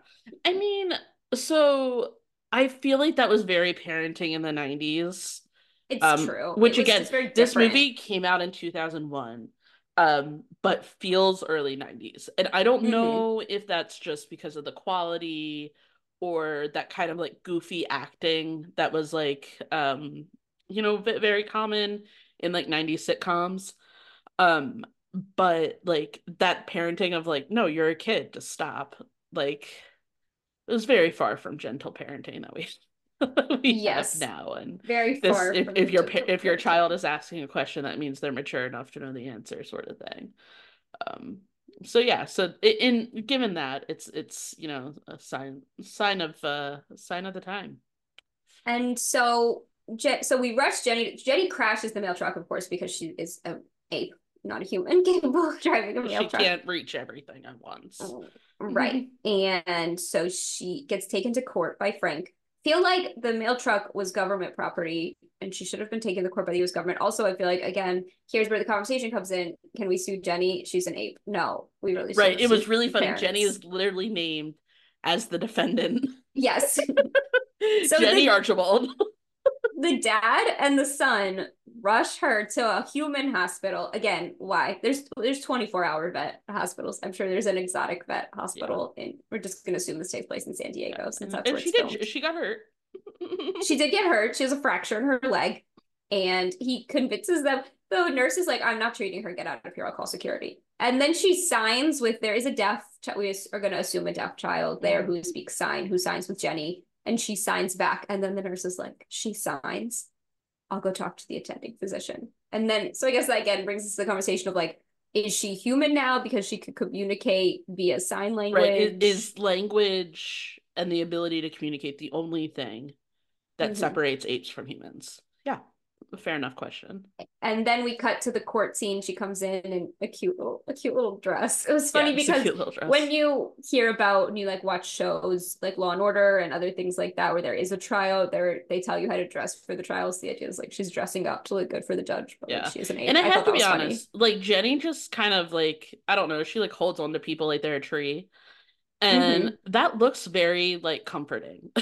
I mean, so I feel like that was very parenting in the 90s. It's um, true. Which it again, this movie came out in 2001 um but feels early 90s and i don't mm-hmm. know if that's just because of the quality or that kind of like goofy acting that was like um you know very common in like 90s sitcoms um but like that parenting of like no you're a kid to stop like it was very far from gentle parenting that we we yes. have now and very this, far if, if your if your child is asking a question that means they're mature enough to know the answer sort of thing um so yeah so in given that it's it's you know a sign sign of uh sign of the time and so Je- so we rush jennie jennie crashes the mail truck of course because she is a ape not a human capable of driving a mail she truck. can't reach everything at once. Right. And so she gets taken to court by Frank. Feel like the mail truck was government property and she should have been taken to court by the US government. Also, I feel like again, here's where the conversation comes in. Can we sue Jennie? She's an ape. No, we really Right. It was really funny. parents. Jennie is literally named as the defendant. Yes. So Jennie the- Archibald. The dad and the son rush her to a human hospital. Again, why? There's there's 24 hour vet hospitals. I'm sure there's an exotic vet hospital and we're just gonna assume this takes place in San Diego since that's and where she it's did. filmed. She got hurt. she did get hurt. She has a fracture in her leg. And he convinces them, the nurse is like, I'm not treating her. Get out of here. I'll call security. And then she signs with, there is a deaf, we are going to assume a deaf child there who speaks sign, who signs with Jennie. And she signs back. And then the nurse is like, she signs. I'll go talk to the attending physician. And then, so I guess that again brings us to the conversation of like, is she human now because she could communicate via sign language? Right. Is, is language and the ability to communicate the only thing that Mhm. separates apes from humans? Yeah. A fair enough question. And then we cut to the court scene. She comes in in a cute little, a cute little dress. It was funny Yeah, because cute little dress. when you hear about and you like watch shows like Law and Order and other things like that, where there is a trial, there they tell you how to dress for the trials. The idea is like she's dressing up to look good for the judge, but Yeah. like she isn't. and I, thought have to be was funny. honest, like Jennie just kind of like I don't know, she like holds on to people like they're a tree. And Mm-hmm. that looks very like comforting.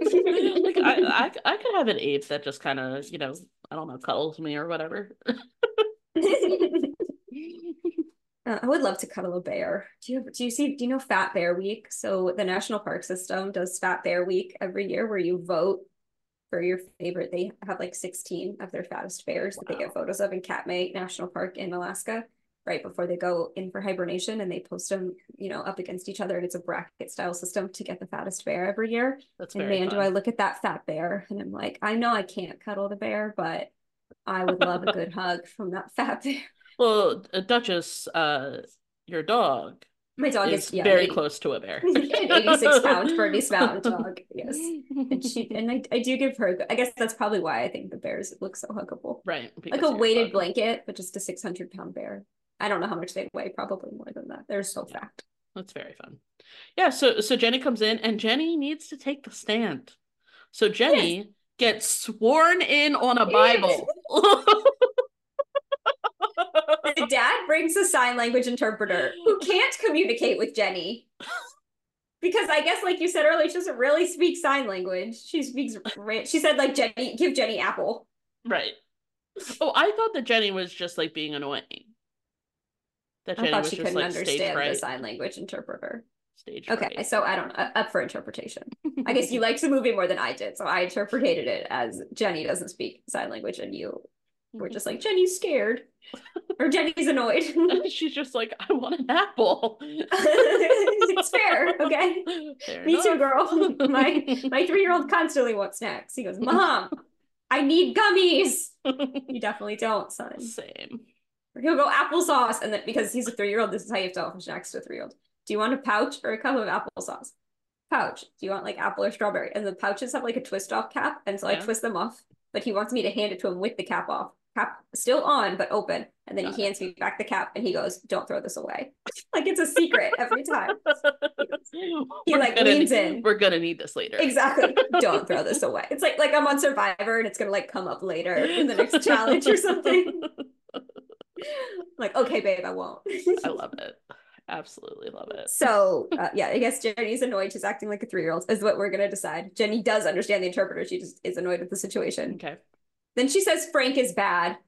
like I, I I could have an ape that just kind of, you know, I don't know, cuddles me or whatever. Uh, I would love to cuddle a bear. Do you do you see do you know Fat Bear Week? So the National Park System does Fat Bear Week every year where you vote for your favorite. They have like 16 of their fattest bears that they get photos of in Katmai National Park in Alaska right before they go in for hibernation and they post them, you know, up against each other and it's a bracket style system to get the fattest bear every year. That's And man, do. I look at that fat bear and I'm like, I know I can't cuddle the bear, but I would love a good hug from that fat bear. Well, uh, Duchess, uh, your dog My dog is is yeah, very 80 close to a bear. an 86 pound Bernese Mountain dog. Yes. And she and I, I do give her I guess that's probably why I think the bears look so huggable. right. Like a weighted fun. blanket, but just a 600 pound bear. I don't know how much they weigh, probably more than that. They're so Yeah. fat. That's very fun. Yeah, so so Jennie comes in and Jennie needs to take the stand. So Jennie gets sworn in on a Bible. The dad brings a sign language interpreter who can't communicate with Jennie. Because I guess, like you said earlier, she doesn't really speak sign language. She speaks, she said, like, Jennie, give Jennie apple. right. Oh, I thought that Jennie was just like being annoying. That I thought she couldn't like understand the sign language interpreter. Stage Okay, so I don't know. Up for interpretation. I guess you liked the movie more than I did, so I interpreted it as Jennie doesn't speak sign language, and you were just like Jennie's scared, or Jennie's annoyed. She's just like, I want an apple. it's fair, okay. Fair Me too, girl. My my three year old constantly wants snacks. He goes, Mom, I need gummies. You definitely don't, son. Same. He'll go applesauce, and then because he's a three year old, this is how you have to offer snacks to a three year old. Do you want a pouch or a cup of applesauce? Pouch. Do you want like apple or strawberry? And the pouches have like a twist off cap, and so I twist them off. But he wants me to hand it to him with the cap off, cap still on but open. And then Got he it. hands me back the cap, and he goes, "Don't throw this away." like it's a secret every time. He We're like gonna leans need- in. We're gonna need this later. Exactly. Don't throw this away. It's like like I'm on Survivor and it's gonna like come up later in the next challenge or something. Like, okay, babe, I won't. I love it. Absolutely love it. so uh, yeah, I guess Jennie's annoyed. She's acting like a three year old. Is what we're gonna decide. Jennie does understand the interpreter. She just is annoyed with the situation. Okay. Then she says Frank is bad,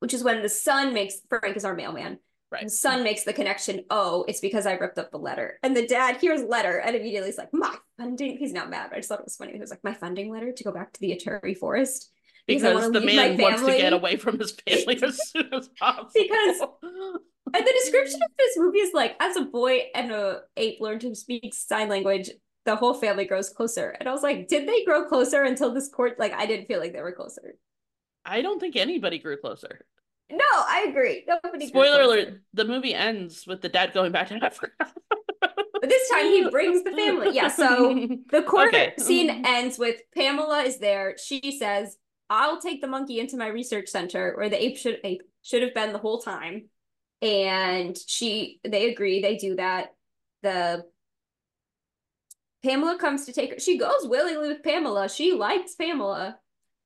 which is when the son makes Frank is our mailman. Right. The son makes the connection. Oh, it's because I ripped up the letter. And the dad hears letter and immediately is like, my funding. He's not mad, but I just thought it was funny. He was like, my funding letter to go back to the Ituri Forest. Because I Because wanna the man wants to get away from his family as soon as possible. Because- And the description of this movie is like, as a boy and a ape learn to speak sign language, the whole family grows closer. And I was like, did they grow closer until this court? Like, I didn't feel like they were closer. I don't think anybody grew closer. No, I agree. Nobody Spoiler alert: the movie ends with the dad going back to Africa. But this time he brings the family. Yeah, so the court Okay. scene ends with Pamela is there. She says, I'll take the monkey into my research center where the ape should ape should have been the whole time. And she they agree, they do that. The Pamela comes to take her. She goes willingly with Pamela. She likes Pamela.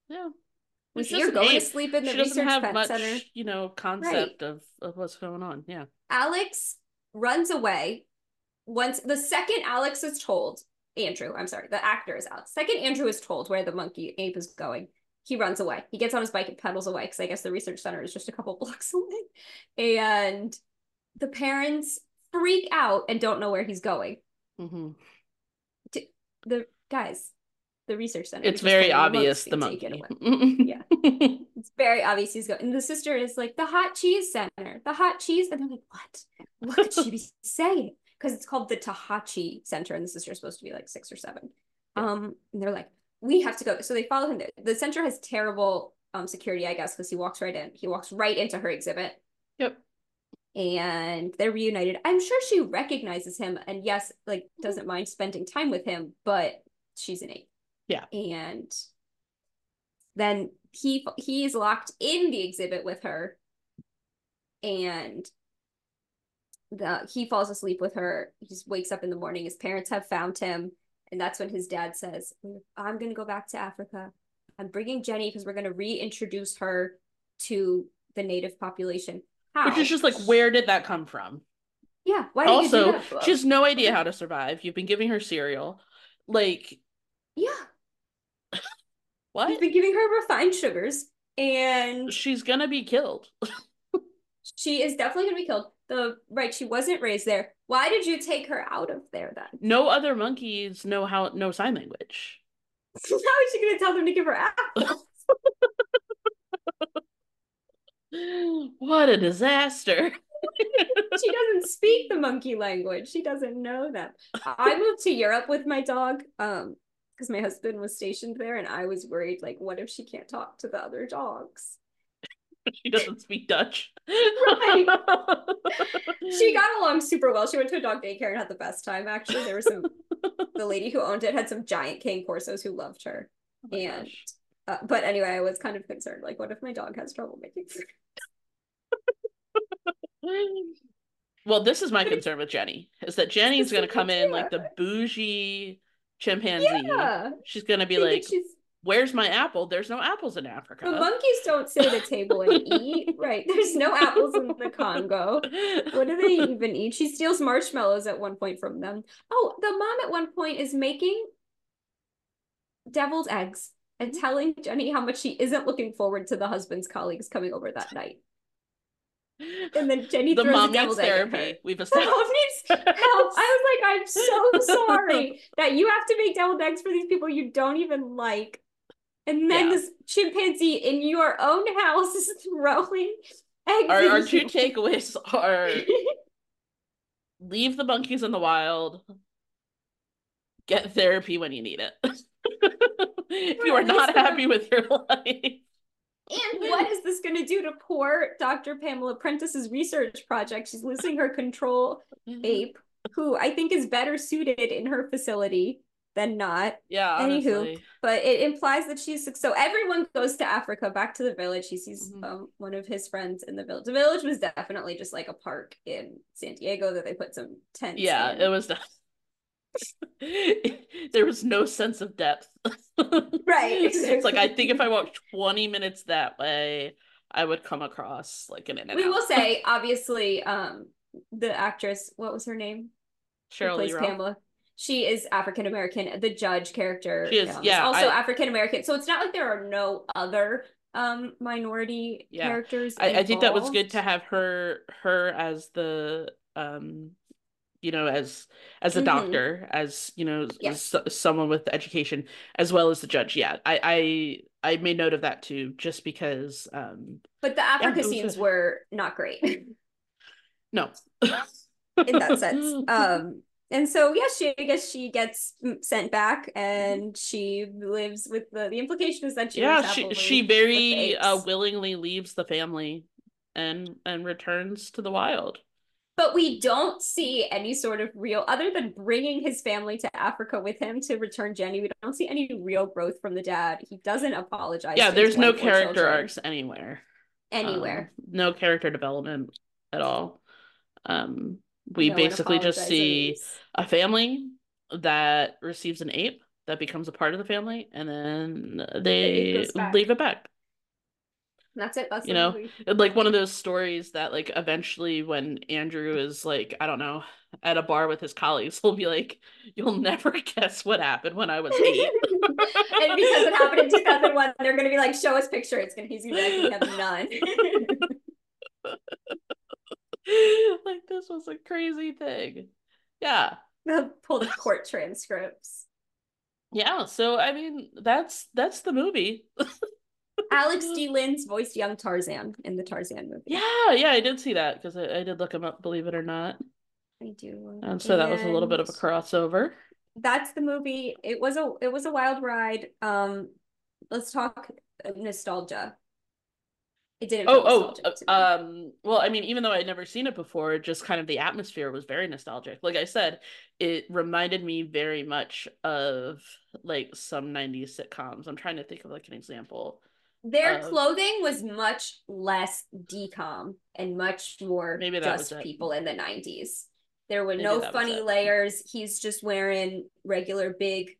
Yeah. We It's see just her an going to sleep in the she doesn't research have pet much, center. you know, concept of, of what's going on. Yeah. Alex runs away. Once the second Alex is told, Andrew, I'm sorry, the actor is Alex. Second Andrew is told where the monkey ape is going. He runs away. He gets on his bike and pedals away because I guess the research center is just a couple blocks away. And the parents freak out and don't know where he's going. Mm-hmm. The guys, the research center. It's very obvious the monkey. Yeah. It's very obvious he's going. And the sister is like, the hot cheese center, the hot cheese. And they're like, what? What could she be saying? Because it's called the Tahachi Center, and the sister is supposed to be like six or seven. Um, and they're like, we have to go. So they follow him there. The center has terrible um security, I guess, because he walks right in. He walks right into her exhibit. Yep. And they're reunited. I'm sure she recognizes him, and yes, like doesn't mind spending time with him, but she's an ape. Yeah. And then he he's locked in the exhibit with her and the he falls asleep with her he just wakes up in the morning his parents have found him and that's when his dad says i'm going to go back to africa i'm bringing jennie because we're going to reintroduce her to the native population how Which is just like, where did that come from? yeah why did you do Also, she has no idea how to survive. You've been giving her cereal. Like, yeah what? you've been giving her refined sugars and She's gonna be killed. she is definitely going to be killed the right she wasn't raised there why did you take her out of there then No other monkeys know how no sign language. How is she gonna tell them to give her apples? What a disaster. she doesn't speak the monkey language. She doesn't know them. I moved to Europe with my dog, um, because my husband was stationed there, and I was worried, like, what if she can't talk to the other dogs? she doesn't speak Dutch. Right. She got along super well. She went to a dog daycare and had the best time. Actually, there was some. the lady who owned it had some giant cane corsos who loved her. Oh and uh, but anyway, I was kind of concerned. Like, what if my dog has trouble making food? Well, this is my concern with Jennie is that Jennie's gonna come in like the bougie chimpanzee. Yeah. She's gonna be I like, she's "Where's my apple? There's no apples in Africa." The monkeys don't sit at a table and eat. Right. There's no apples in the Congo. What do they even eat? She steals marshmallows at one point from them. Oh, the mom at one point is making deviled eggs and Mm-hmm. telling Jennie how much she isn't looking forward to the husband's colleagues coming over that night. And then Jennie the throws mom a needs deviled egg her. therapy. We've The established. mom needs help. I was like, I'm so sorry that you have to make deviled eggs for these people you don't even like. And then Yeah. this chimpanzee in your own house is throwing eggs. Our, our two takeaways are leave the monkeys in the wild, get therapy when you need it. if you are not happy with your life, And what is this going to do to poor Dr. Pamela Prentice's research project? She's losing her control ape, who I think is better suited in her facility than not. Yeah, Anywho, honestly. But it implies that she's so everyone goes to Africa, back to the village. He sees Mhm. um, one of his friends in the village. The village was definitely just like a park in San Diego that they put some tents. Yeah, in. it was. there was no sense of depth. Right, It's like I think if I walked 20 minutes that way, I would come across like an in We out. will say, obviously, um, the actress, what was her name? Who Sheryl plays Lee Ralph. Pamela. She is African American. The judge character She is, um, yeah, also African American. So it's not like there are no other um minority Yeah. characters. I, I think that was good to have her her as the um you know as as a Mhm. doctor as you know Yes. s- someone with education as well as the judge yeah I I I made note of that too just because um But the Africa was scenes good. were not great. no in that sense. Um, and so yeah, she I guess she gets sent back, and she lives with the the implication is that she yeah she she very uh willingly leaves the family and and returns to the wild. But we don't see any sort of real other than bringing his family to africa with him to return jennie we don't see any real growth from the dad. He doesn't apologize yeah there's no character children. arcs anywhere anywhere. um, no character development at all. Um we no basically just see a family that receives an ape that becomes a part of the family and then they leave it back that's it. That's you know, movie. like one of those stories that like eventually when Andrew is like, I don't know, at a bar with his colleagues, he'll be like, You'll never guess what happened when I was eight. and because it happened in 2001, they're gonna be like, show us picture. It's gonna he's gonna be like, we have none. like this was a crazy thing. Yeah. Pull the court transcripts. Yeah, so I mean that's that's the movie. Alex D. Linz voiced young Tarzan in the Tarzan movie. Yeah, yeah, I did see that because I, I, did look him up, believe it or not. I do. And so and that was a little bit of a crossover. That's the movie. It was a it was a wild ride. Um let's talk nostalgia. It didn't oh oh uh, um well I mean even though I'd never seen it before just kind of the atmosphere was very nostalgic like I said it reminded me very much of like some 90s sitcoms I'm trying to think of like an example their uh, clothing was much less decom and much more maybe just people in the 90s. There were maybe no funny layers. He's just wearing regular big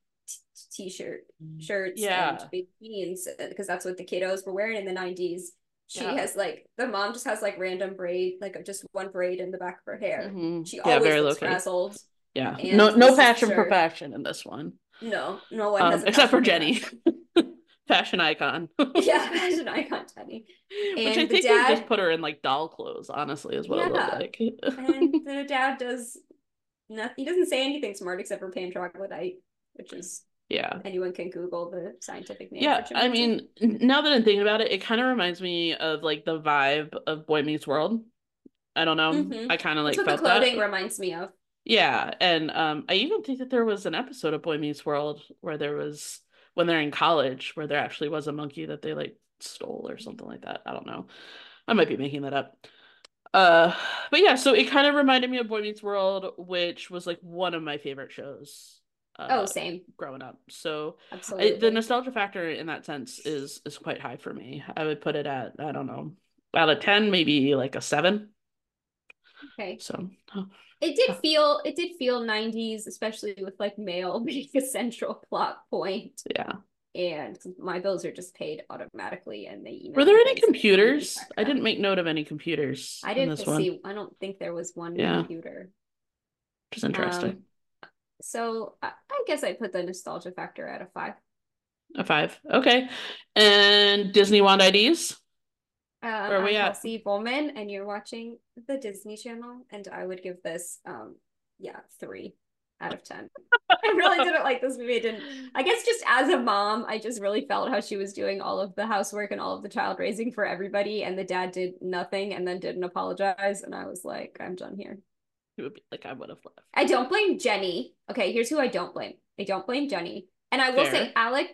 t- shirt mm. shirts yeah. and big jeans because that's what the kiddos were wearing in the 90s. She yeah. has like the mom just has like random braid, like just one braid in the back of her hair. Mm-hmm. She yeah, always very looks frazzled. Yeah, no, no fashion for fashion in this one. No, no one um, except for Jennie. fashion icon. yeah, fashion icon Teddy. And Which I think dad... just put her in like doll clothes, honestly, is what yeah. it looked like. and the dad does nothing. He doesn't say anything smart except for Pan Troglodyte, which is yeah. Anyone can Google the scientific name. Yeah, I mean, now that I'm thinking about it, it kind of reminds me of like the vibe of Boy Meets World. I don't know. Mm-hmm. I kind of like That's what the clothing that. reminds me of. Yeah, and um, I even think that there was an episode of Boy Meets World where there was when they're in college where there actually was a monkey that they like stole or something like that. I don't know. I might be making that up. Uh, but yeah, so it kind of reminded me of Boy Meets World, which was like one of my favorite shows. Uh, oh, same. Growing up, so absolutely, I, the nostalgia factor in that sense is is quite high for me. I would put it at I don't know, out of ten, maybe like a seven. Okay. So it did feel it did feel 90s, especially with like mail being a central plot point. Yeah. And my bills are just paid automatically, and they. Were there any computers? I didn't make note of any computers. I didn't see. One. I don't think there was one yeah. computer. Which is interesting. Um, so I, I guess I put the nostalgia factor at a five. A five, okay. And Disney Wand IDs. Uh, Where are we I'm at? Kelsey Bowman, and you're watching the Disney Channel, and I would give this, um, yeah, three out of ten. I really didn't like this movie. I didn't. I guess just as a mom, I just really felt how she was doing all of the housework and all of the child raising for everybody, and the dad did nothing and then didn't apologize, and I was like, I'm done here. It would be like I would have left. I don't blame Jennie. Okay, here's who I don't blame. I don't blame Jennie, and I will Fair. say Alex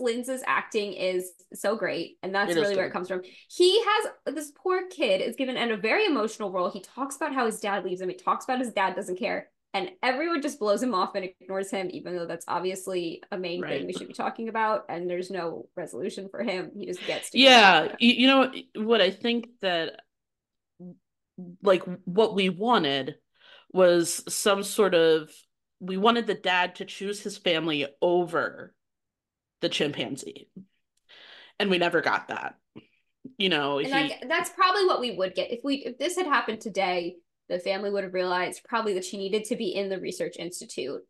Linz's acting is so great, and that's it really where it comes from. He has this poor kid is given in a very emotional role. He talks about how his dad leaves him. He talks about his dad doesn't care, and everyone just blows him off and ignores him, even though that's obviously a main right. thing we should be talking about. And there's no resolution for him. He just gets to. Yeah, you know what I think that, like, what we wanted was some sort of we wanted the dad to choose his family over the chimpanzee. And we never got that. You know, and he... I, that's probably what we would get if we if this had happened today. The family would have realized probably that she needed to be in the research institute,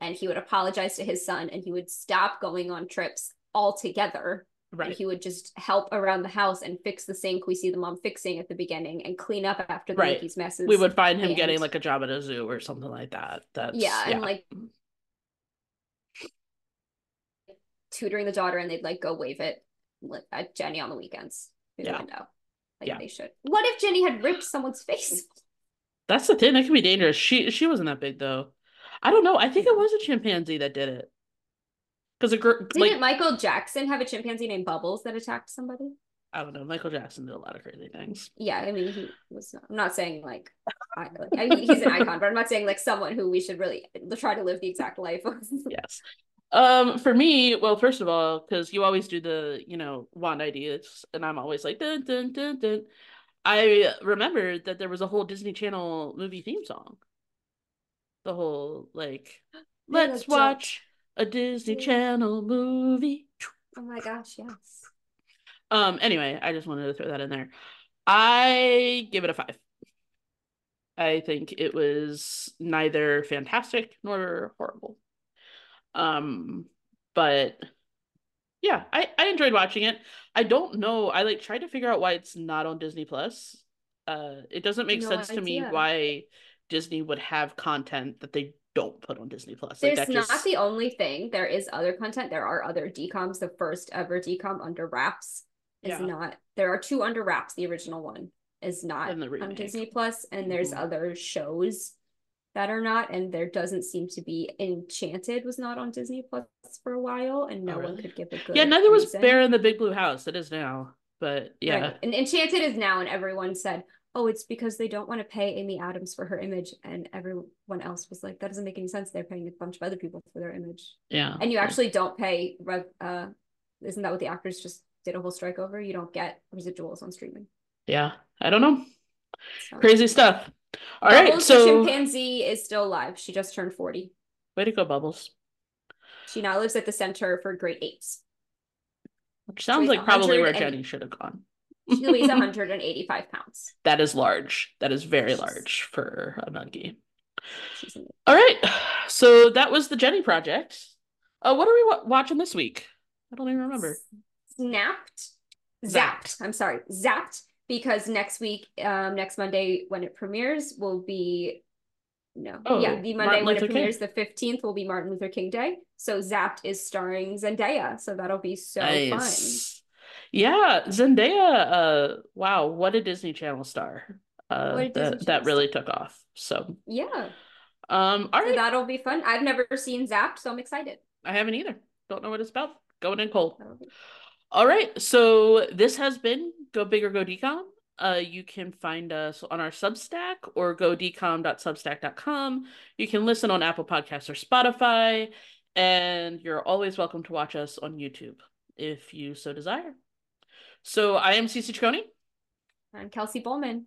and he would apologize to his son, and he would stop going on trips altogether. Right. He would just help around the house and fix the sink we see the mom fixing at the beginning and clean up after the right. Mickey's messes. We would find him and... getting like a job at a zoo or something like that. That's yeah, yeah. and like tutoring the daughter and they'd like go wave it at Jennie on the weekends through yeah. the window. Like yeah. they should. What if Jennie had ripped someone's face? That's the thing. That could be dangerous. She she wasn't that big though. I don't know. I think it mm-hmm. was a chimpanzee that did it. Because a girl didn't like, Michael Jackson have a chimpanzee named Bubbles that attacked somebody? I don't know. Michael Jackson did a lot of crazy things. Yeah, I mean, he was. Not, I'm not saying like, I, like I mean, he's an icon, but I'm not saying like someone who we should really try to live the exact life of. yes. Um, for me, well, first of all, because you always do the, you know, wand IDs, and I'm always like dun dun dun dun. I remembered that there was a whole Disney Channel movie theme song. The whole like, let's watch a Disney Channel movie. Oh my gosh, yes. Um, anyway, I just wanted to throw that in there. I give it a five. I think it was neither fantastic nor horrible. Um, but yeah, I, I enjoyed watching it. I don't know. I like tried to figure out why it's not on Disney Plus. Uh, it doesn't make no sense idea. to me why Disney would have content that they don't put on Disney Plus. There's like not just... the only thing. There is other content. There are other DCOMs. The first ever DCOM under wraps is yeah. not. There are two under wraps. The original one is not on Disney Plus, and there's mm-hmm. other shows that are not, and there doesn't seem to be. Enchanted was not on Disney Plus for a while, and no oh, really? one could give a good. Yeah, neither was Bear in the Big Blue House. It is now, but yeah, right. and Enchanted is now, and everyone said, "Oh, it's because they don't want to pay Amy Adams for her image," and everyone else was like, "That doesn't make any sense. They're paying a bunch of other people for their image." Yeah, and you actually don't pay. Uh, isn't that what the actors just did a whole strike over? You don't get residuals on streaming. Yeah, I don't know. So. Crazy stuff. All Bubbles, right, so chimpanzee is still alive. She just turned 40. Way to go, Bubbles. She now lives at the Center for Great Apes. Which sounds like probably where Jennie should have gone. She weighs 185 pounds. That is large. That is very She's... large for a monkey. All right. So that was the Jennie project. Uh, what are we wa- watching this week? I don't even remember. Snapped. Zapped. Zapped. I'm sorry. Zapped because next week, um, next Monday when it premieres will be no, oh, yeah, the Monday when it premieres, King. the fifteenth will be Martin Luther King Day. So Zapped is starring Zendaya, so that'll be so nice. fun. Yeah, Zendaya. Uh, wow, what a Disney Channel star. Uh, that Channel that really star. took off. So yeah. Um, all right. So that'll be fun. I've never seen Zapped, so I'm excited. I haven't either. Don't know what it's about. Going in cold. All right. So this has been Go Big or Go DCOM. Uh, you can find us on our Substack or go decom.substack.com. You can listen on Apple Podcasts or Spotify, and you're always welcome to watch us on YouTube if you so desire. So I am Cece Ciccone. I'm Kelsey Bowman.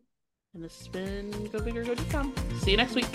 And this has been Go Big or Go DCOM. See you next week.